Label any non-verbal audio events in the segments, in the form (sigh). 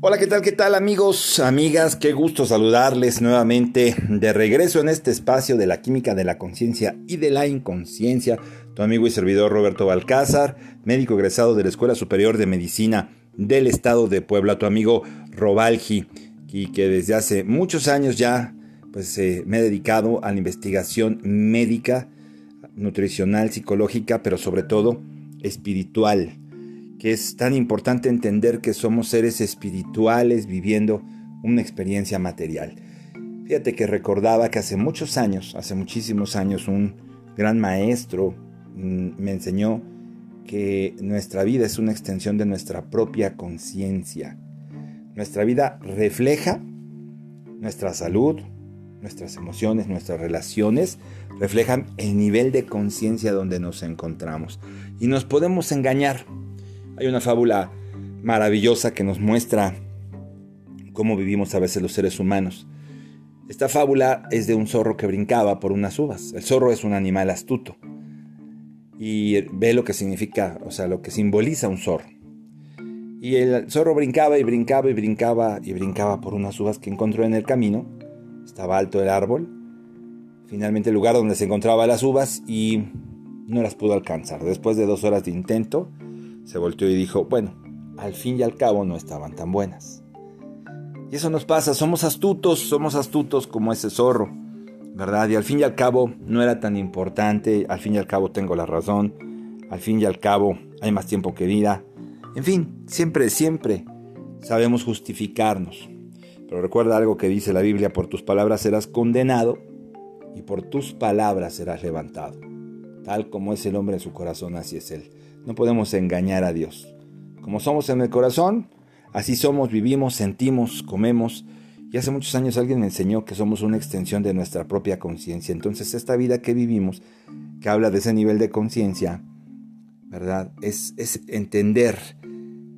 Hola, ¿qué tal? ¿Qué tal amigos, amigas? Qué gusto saludarles nuevamente de regreso en este espacio de la química de la conciencia y de la inconsciencia. Tu amigo y servidor Roberto Balcázar, médico egresado de la Escuela Superior de Medicina del Estado de Puebla, tu amigo Robalgi, y que desde hace muchos años ya pues eh, me he dedicado a la investigación médica, nutricional, psicológica, pero sobre todo espiritual que es tan importante entender que somos seres espirituales viviendo una experiencia material. Fíjate que recordaba que hace muchos años, hace muchísimos años, un gran maestro mm, me enseñó que nuestra vida es una extensión de nuestra propia conciencia. Nuestra vida refleja nuestra salud, nuestras emociones, nuestras relaciones, reflejan el nivel de conciencia donde nos encontramos. Y nos podemos engañar hay una fábula maravillosa que nos muestra cómo vivimos a veces los seres humanos. Esta fábula es de un zorro que brincaba por unas uvas. El zorro es un animal astuto y ve lo que significa, o sea, lo que simboliza un zorro. Y el zorro brincaba y brincaba y brincaba y brincaba por unas uvas que encontró en el camino. Estaba alto el árbol. Finalmente el lugar donde se encontraban las uvas y no las pudo alcanzar. Después de dos horas de intento, se volteó y dijo, bueno, al fin y al cabo no estaban tan buenas. Y eso nos pasa, somos astutos, somos astutos como ese zorro, ¿verdad? Y al fin y al cabo no era tan importante, al fin y al cabo tengo la razón, al fin y al cabo hay más tiempo que vida. En fin, siempre, siempre sabemos justificarnos. Pero recuerda algo que dice la Biblia, por tus palabras serás condenado y por tus palabras serás levantado. Tal como es el hombre en su corazón, así es él. No podemos engañar a Dios. Como somos en el corazón, así somos, vivimos, sentimos, comemos. Y hace muchos años alguien me enseñó que somos una extensión de nuestra propia conciencia. Entonces esta vida que vivimos, que habla de ese nivel de conciencia, ¿verdad? Es, entender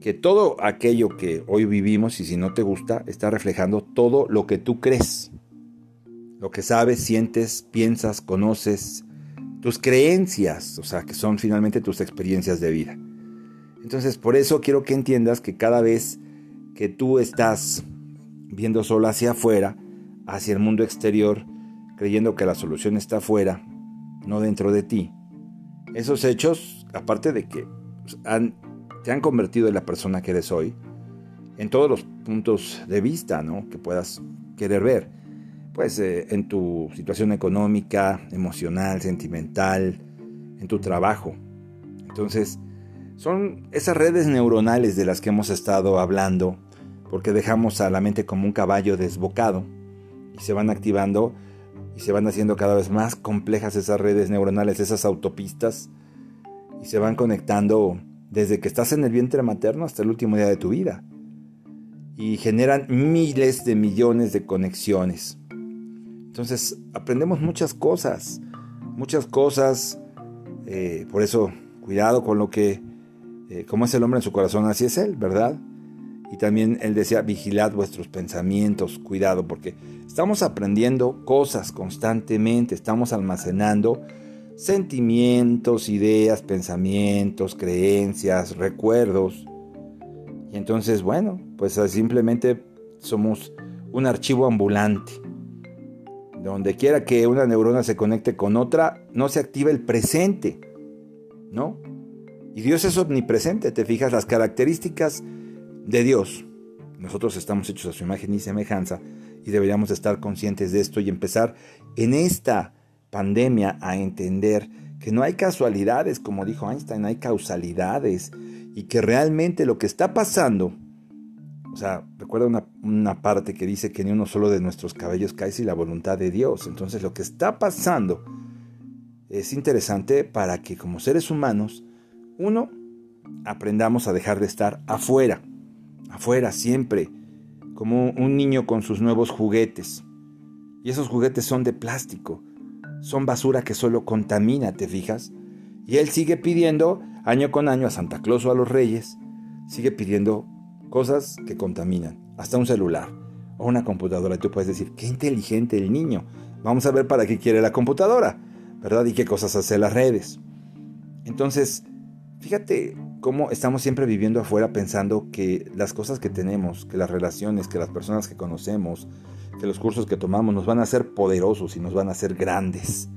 que todo aquello que hoy vivimos, y si no te gusta, está reflejando todo lo que tú crees. Lo que sabes, sientes, piensas, conoces, tus creencias, o sea, que son finalmente tus experiencias de vida. Entonces, por eso quiero que entiendas que cada vez que tú estás viendo solo hacia afuera, hacia el mundo exterior, creyendo que la solución está afuera, no dentro de ti, esos hechos, aparte de que te han convertido en la persona que eres hoy, en todos los puntos de vista ¿no? que puedas querer ver, pues eh, en tu situación económica, emocional, sentimental, en tu trabajo. Entonces, son esas redes neuronales de las que hemos estado hablando, porque dejamos a la mente como un caballo desbocado y se van activando y se van haciendo cada vez más complejas esas redes neuronales, esas autopistas, y se van conectando desde que estás en el vientre materno hasta el último día de tu vida. Y generan miles de millones de conexiones. Entonces aprendemos muchas cosas, muchas cosas. Eh, por eso, cuidado con lo que, eh, como es el hombre en su corazón, así es él, ¿verdad? Y también él decía, vigilad vuestros pensamientos, cuidado, porque estamos aprendiendo cosas constantemente, estamos almacenando sentimientos, ideas, pensamientos, creencias, recuerdos. Y entonces, bueno, pues simplemente somos un archivo ambulante donde quiera que una neurona se conecte con otra, no se activa el presente, ¿no? Y Dios es omnipresente, te fijas las características de Dios. Nosotros estamos hechos a su imagen y semejanza y deberíamos estar conscientes de esto y empezar en esta pandemia a entender que no hay casualidades, como dijo Einstein, hay causalidades y que realmente lo que está pasando o sea, recuerda una, parte que dice que ni uno solo de nuestros cabellos cae sin la voluntad de Dios. Entonces lo que está pasando es interesante para que como seres humanos, uno, aprendamos a dejar de estar afuera, afuera siempre, como un niño con sus nuevos juguetes. Y esos juguetes son de plástico, son basura que solo contamina, ¿te fijas? Y él sigue pidiendo año con año a Santa Claus o a los Reyes, sigue pidiendo cosas que contaminan, hasta un celular o una computadora. Y tú puedes decir, qué inteligente el niño. Vamos a ver para qué quiere la computadora, ¿verdad? Y qué cosas hace las redes. Entonces, fíjate cómo estamos siempre viviendo afuera pensando que las cosas que tenemos, que las relaciones, que las personas que conocemos, que los cursos que tomamos nos van a hacer poderosos y nos van a hacer grandes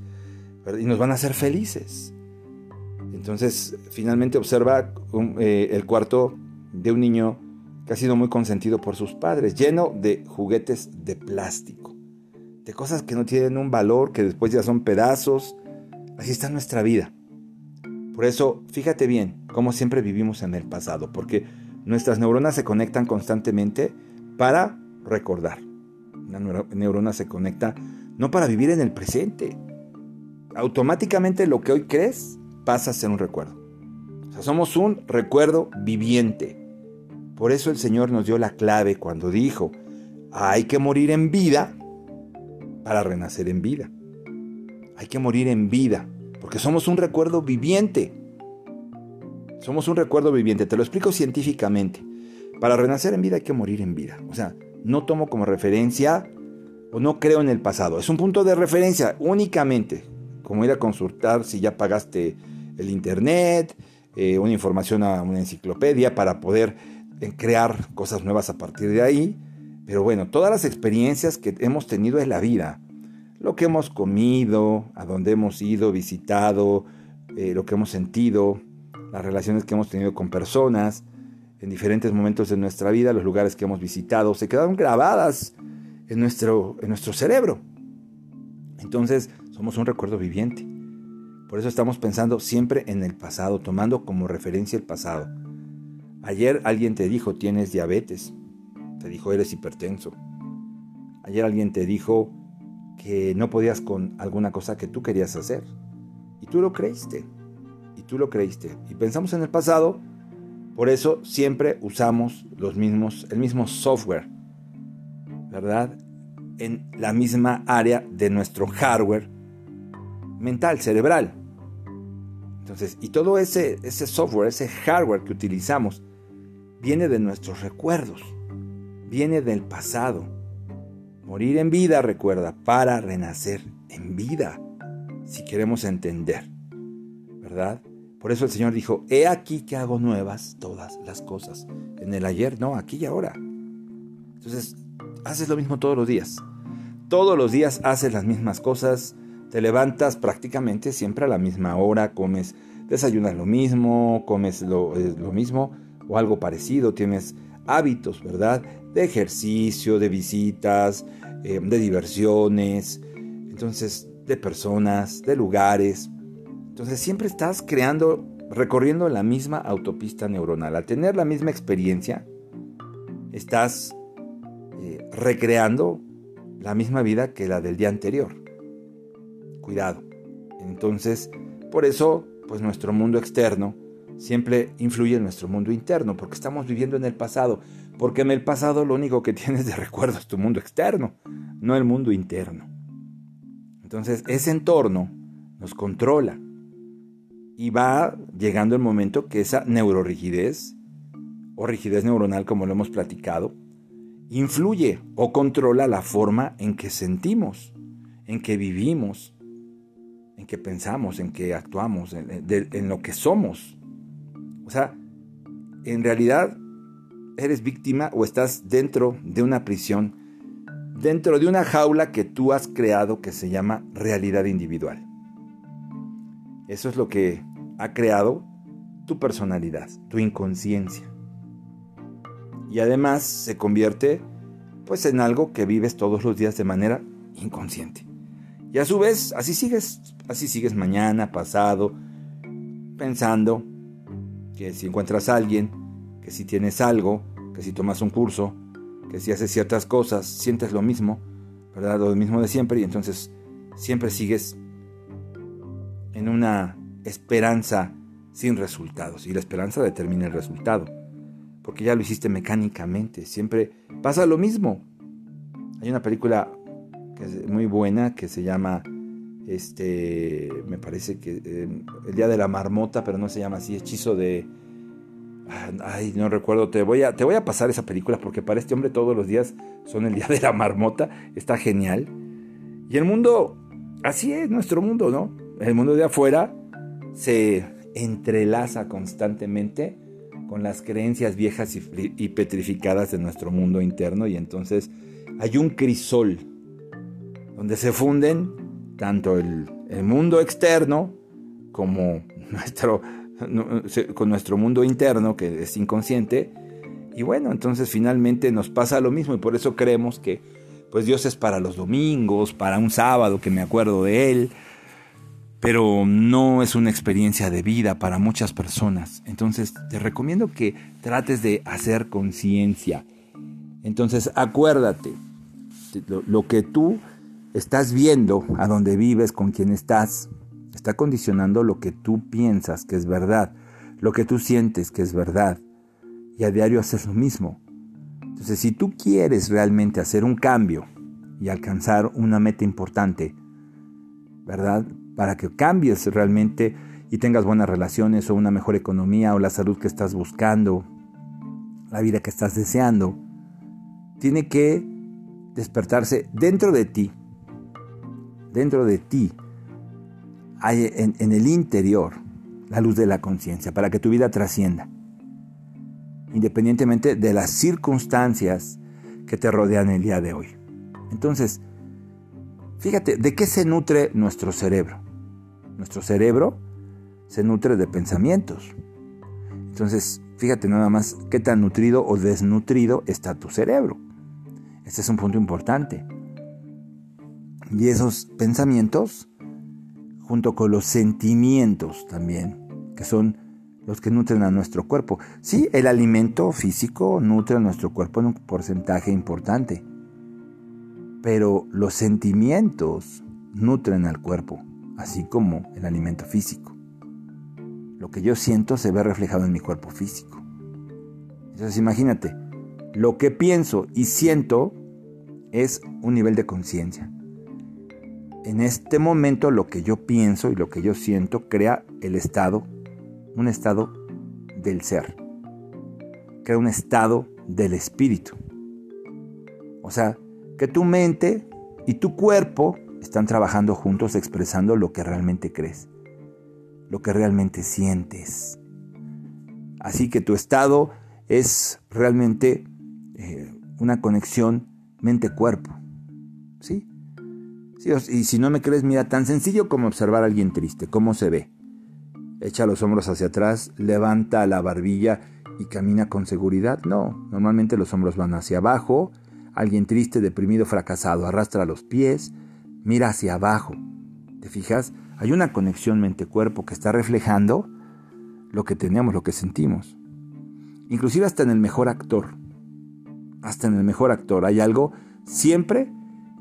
y nos van a hacer felices. Entonces, finalmente observa eh, el cuarto de un niño que ha sido muy consentido por sus padres, lleno de juguetes de plástico, de cosas que no tienen un valor, que después ya son pedazos. Así está nuestra vida. Por eso, fíjate bien cómo siempre vivimos en el pasado, porque nuestras neuronas se conectan constantemente para recordar. La neurona se conecta no para vivir en el presente. Automáticamente lo que hoy crees pasa a ser un recuerdo. O sea, somos un recuerdo viviente. Por eso el Señor nos dio la clave cuando dijo, hay que morir en vida para renacer en vida. Hay que morir en vida, porque somos un recuerdo viviente. Somos un recuerdo viviente, te lo explico científicamente. Para renacer en vida hay que morir en vida. O sea, no tomo como referencia o no creo en el pasado. Es un punto de referencia únicamente, como ir a consultar si ya pagaste el internet, eh, una información a una enciclopedia para poder crear cosas nuevas a partir de ahí. Pero bueno, todas las experiencias que hemos tenido en la vida, lo que hemos comido, a dónde hemos ido, visitado, eh, lo que hemos sentido, las relaciones que hemos tenido con personas, en diferentes momentos de nuestra vida, los lugares que hemos visitado, se quedaron grabadas en nuestro, en nuestro cerebro. Entonces, somos un recuerdo viviente. Por eso estamos pensando siempre en el pasado, tomando como referencia el pasado. Ayer alguien te dijo tienes diabetes, te dijo eres hipertenso. Ayer alguien te dijo que no podías con alguna cosa que tú querías hacer. Y tú lo creíste. Y tú lo creíste. Y pensamos en el pasado, por eso siempre usamos los mismos, el mismo software, ¿verdad? En la misma área de nuestro hardware mental, cerebral. Entonces, y todo ese, ese software, ese hardware que utilizamos, viene de nuestros recuerdos, viene del pasado. Morir en vida, recuerda, para renacer en vida, si queremos entender, ¿verdad? Por eso el Señor dijo, he aquí que hago nuevas todas las cosas. En el ayer, no, aquí y ahora. Entonces, haces lo mismo todos los días. Todos los días haces las mismas cosas, te levantas prácticamente siempre a la misma hora, comes, desayunas lo mismo, comes lo, eh, lo mismo, o algo parecido, tienes hábitos, ¿verdad? De ejercicio, de visitas, eh, de diversiones, entonces de personas, de lugares. Entonces siempre estás creando, recorriendo la misma autopista neuronal. Al tener la misma experiencia, estás eh, recreando la misma vida que la del día anterior. Cuidado. Entonces, por eso, pues nuestro mundo externo siempre influye en nuestro mundo interno, porque estamos viviendo en el pasado, porque en el pasado lo único que (laughs) tienes de recuerdo es tu mundo externo, no el mundo interno. Entonces ese entorno nos controla y va llegando el momento que esa neurorigidez o rigidez neuronal, como lo hemos platicado, influye o controla la forma en que sentimos, en que vivimos, en que pensamos, en que actuamos, en, en lo que somos. O sea, en realidad eres víctima o estás dentro de una prisión, dentro de una jaula que tú has creado que se llama realidad individual. Eso es lo que ha creado tu personalidad, tu inconsciencia. Y además se convierte pues en algo que vives todos los días de manera inconsciente. Y a su vez, así sigues, así sigues mañana, pasado, pensando, que si encuentras a alguien, que si tienes algo, que si tomas un curso, que si haces ciertas cosas, sientes lo mismo, ¿verdad? Lo mismo de siempre y entonces siempre sigues en una esperanza sin resultados. Y la esperanza determina el resultado, porque ya lo hiciste mecánicamente, siempre pasa lo mismo. Hay una película que es muy buena que se llama este, me parece que eh, el día de la marmota, pero no se llama así, hechizo de... Ay, no recuerdo, te voy, a, te voy a pasar esa película porque para este hombre todos los días son el día de la marmota, está genial. Y el mundo, así es nuestro mundo, ¿no? El mundo de afuera se entrelaza constantemente con las creencias viejas y, petrificadas de nuestro mundo interno y entonces hay un crisol donde se funden tanto el, mundo externo como nuestro, con nuestro mundo interno que es inconsciente y bueno, entonces finalmente nos pasa lo mismo y por eso creemos que pues Dios es para los domingos, para un sábado que me acuerdo de Él, pero no es una experiencia de vida para muchas personas. Entonces te recomiendo que trates de hacer conciencia. Entonces acuérdate, lo, lo, que tú estás viendo, a donde vives, con quién estás, está condicionando lo que tú piensas que es verdad, lo que tú sientes que es verdad. Y a diario haces lo mismo. Entonces, si tú quieres realmente hacer un cambio y alcanzar una meta importante, ¿verdad? Para que cambies realmente y tengas buenas relaciones o una mejor economía o la salud que estás buscando, la vida que estás deseando, tiene que despertarse dentro de ti, dentro de ti, hay en, el interior, la luz de la conciencia, para que tu vida trascienda independientemente de las circunstancias que te rodean el día de hoy. Entonces, fíjate, ¿de qué se nutre nuestro cerebro? Nuestro cerebro se nutre de pensamientos. Entonces, fíjate nada más qué tan nutrido o desnutrido está tu cerebro. Este es un punto importante. Y esos pensamientos, junto con los sentimientos también, que son los que nutren a nuestro cuerpo. Sí, el alimento físico nutre a nuestro cuerpo en un porcentaje importante, pero los sentimientos nutren al cuerpo, así como el alimento físico. Lo que yo siento se ve reflejado en mi cuerpo físico. Entonces imagínate, lo que pienso y siento es un nivel de conciencia. En este momento lo que yo pienso y lo que yo siento crea el estado un estado del ser, crea un estado del espíritu. O sea, que tu mente y tu cuerpo están trabajando juntos expresando lo que realmente crees, lo que realmente sientes. Así que tu estado es realmente eh, una conexión mente-cuerpo. ¿Sí? Y si no me crees, mira, tan sencillo como observar a alguien triste, cómo se ve echa los hombros hacia atrás, levanta la barbilla y camina con seguridad. No, normalmente los hombros van hacia abajo. Alguien triste, deprimido, fracasado, arrastra los pies, mira hacia abajo. ¿Te fijas? Hay una conexión mente-cuerpo que está reflejando lo que tenemos, lo que sentimos. Inclusive hasta en el mejor actor. Hasta en el mejor actor hay algo siempre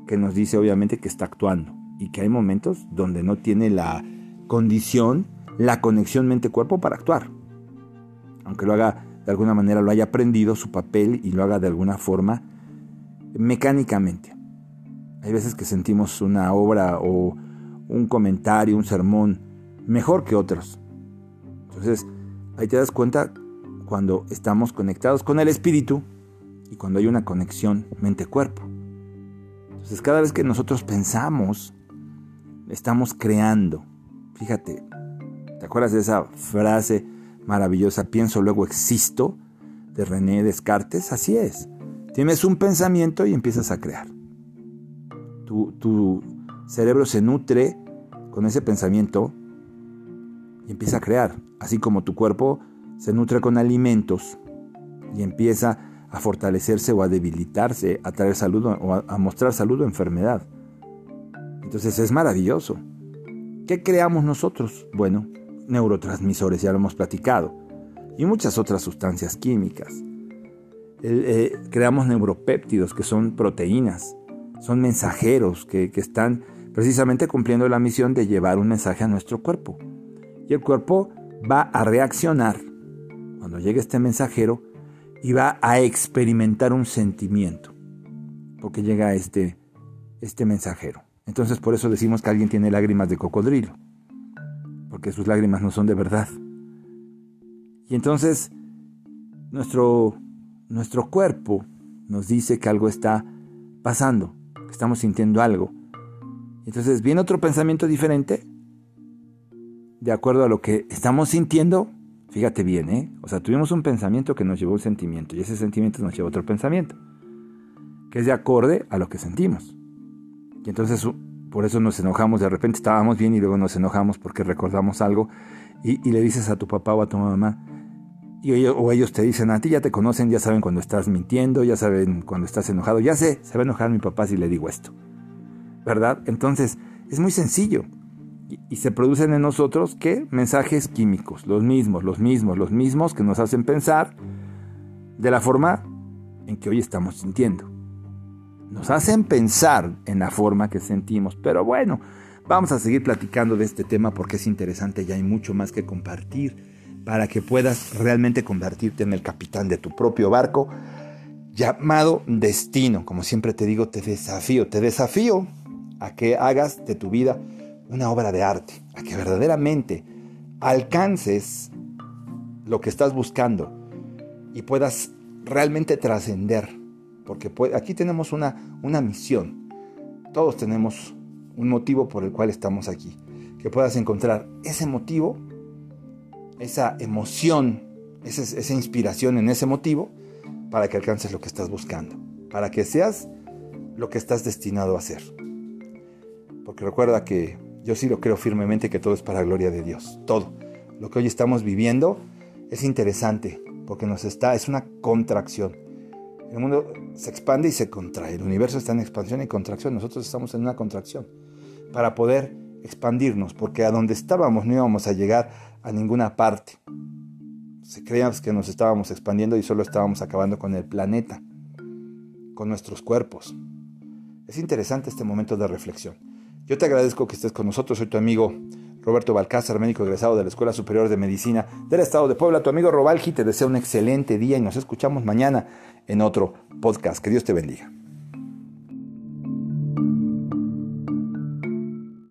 que nos dice obviamente que está actuando y que hay momentos donde no tiene la condición la conexión mente-cuerpo para actuar. Aunque lo haga de alguna manera, lo haya aprendido su papel y lo haga de alguna forma mecánicamente. Hay veces que sentimos una obra o un comentario, un sermón mejor que otros. Entonces, ahí te das cuenta cuando estamos conectados con el espíritu y cuando hay una conexión mente-cuerpo. Entonces, cada vez que nosotros pensamos, estamos creando. Fíjate, ¿Te acuerdas de esa frase maravillosa, pienso luego existo, de René Descartes? Así es. Tienes un pensamiento y empiezas a crear. Tu, tu cerebro se nutre con ese pensamiento y empieza a crear, así como tu cuerpo se nutre con alimentos y empieza a fortalecerse o a debilitarse, a traer salud o a, mostrar salud o enfermedad. Entonces es maravilloso. ¿Qué creamos nosotros? Bueno, neurotransmisores, ya lo hemos platicado, y muchas otras sustancias químicas. Eh, creamos neuropéptidos, que son proteínas, son mensajeros que, que están precisamente cumpliendo la misión de llevar un mensaje a nuestro cuerpo. Y el cuerpo va a reaccionar cuando llegue este mensajero y va a experimentar un sentimiento, porque llega este, este mensajero. Entonces por eso decimos que alguien tiene lágrimas de cocodrilo porque sus lágrimas no son de verdad. Y entonces nuestro, nuestro cuerpo nos dice que algo está pasando, que estamos sintiendo algo. Entonces viene otro pensamiento diferente de acuerdo a lo que estamos sintiendo, fíjate bien, ¿eh? O sea, tuvimos un pensamiento que nos llevó a un sentimiento y ese sentimiento nos llevó a otro pensamiento, que es de acorde a lo que sentimos. Y entonces por eso nos enojamos, de repente estábamos bien y luego nos enojamos porque recordamos algo y, le dices a tu papá o a tu mamá, y ellos, o ellos te dicen, a ti ya te conocen, ya saben cuando estás mintiendo, ya saben cuando estás enojado, ya sé, se va a enojar mi papá si le digo esto. ¿Verdad? Entonces, es muy sencillo. Y, se producen en nosotros, ¿qué? Mensajes químicos, los mismos, los mismos, los mismos que nos hacen pensar de la forma en que hoy estamos sintiendo. Nos hacen pensar en la forma que sentimos, pero bueno, vamos a seguir platicando de este tema porque es interesante y hay mucho más que compartir para que puedas realmente convertirte en el capitán de tu propio barco llamado destino. Como siempre te digo, te desafío, te desafío a que hagas de tu vida una obra de arte, a que verdaderamente alcances lo que estás buscando y puedas realmente trascender. Porque aquí tenemos una, una misión. Todos tenemos un motivo por el cual estamos aquí. Que puedas encontrar ese motivo, esa emoción, esa, esa inspiración en ese motivo para que alcances lo que estás buscando. Para que seas lo que estás destinado a ser. Porque recuerda que yo sí lo creo firmemente que todo es para la gloria de Dios. Todo. Lo que hoy estamos viviendo es interesante porque nos está, es una contracción. El mundo se expande y se contrae. El universo está en expansión y contracción. Nosotros estamos en una contracción para poder expandirnos, porque a donde estábamos no íbamos a llegar a ninguna parte. Se creíamos que nos estábamos expandiendo y solo estábamos acabando con el planeta, con nuestros cuerpos. Es interesante este momento de reflexión. Yo te agradezco que estés con nosotros. Soy tu amigo Roberto Balcázar, médico egresado de la Escuela Superior de Medicina del Estado de Puebla. Tu amigo Robalji te desea un excelente día y nos escuchamos mañana en otro podcast. Que Dios te bendiga.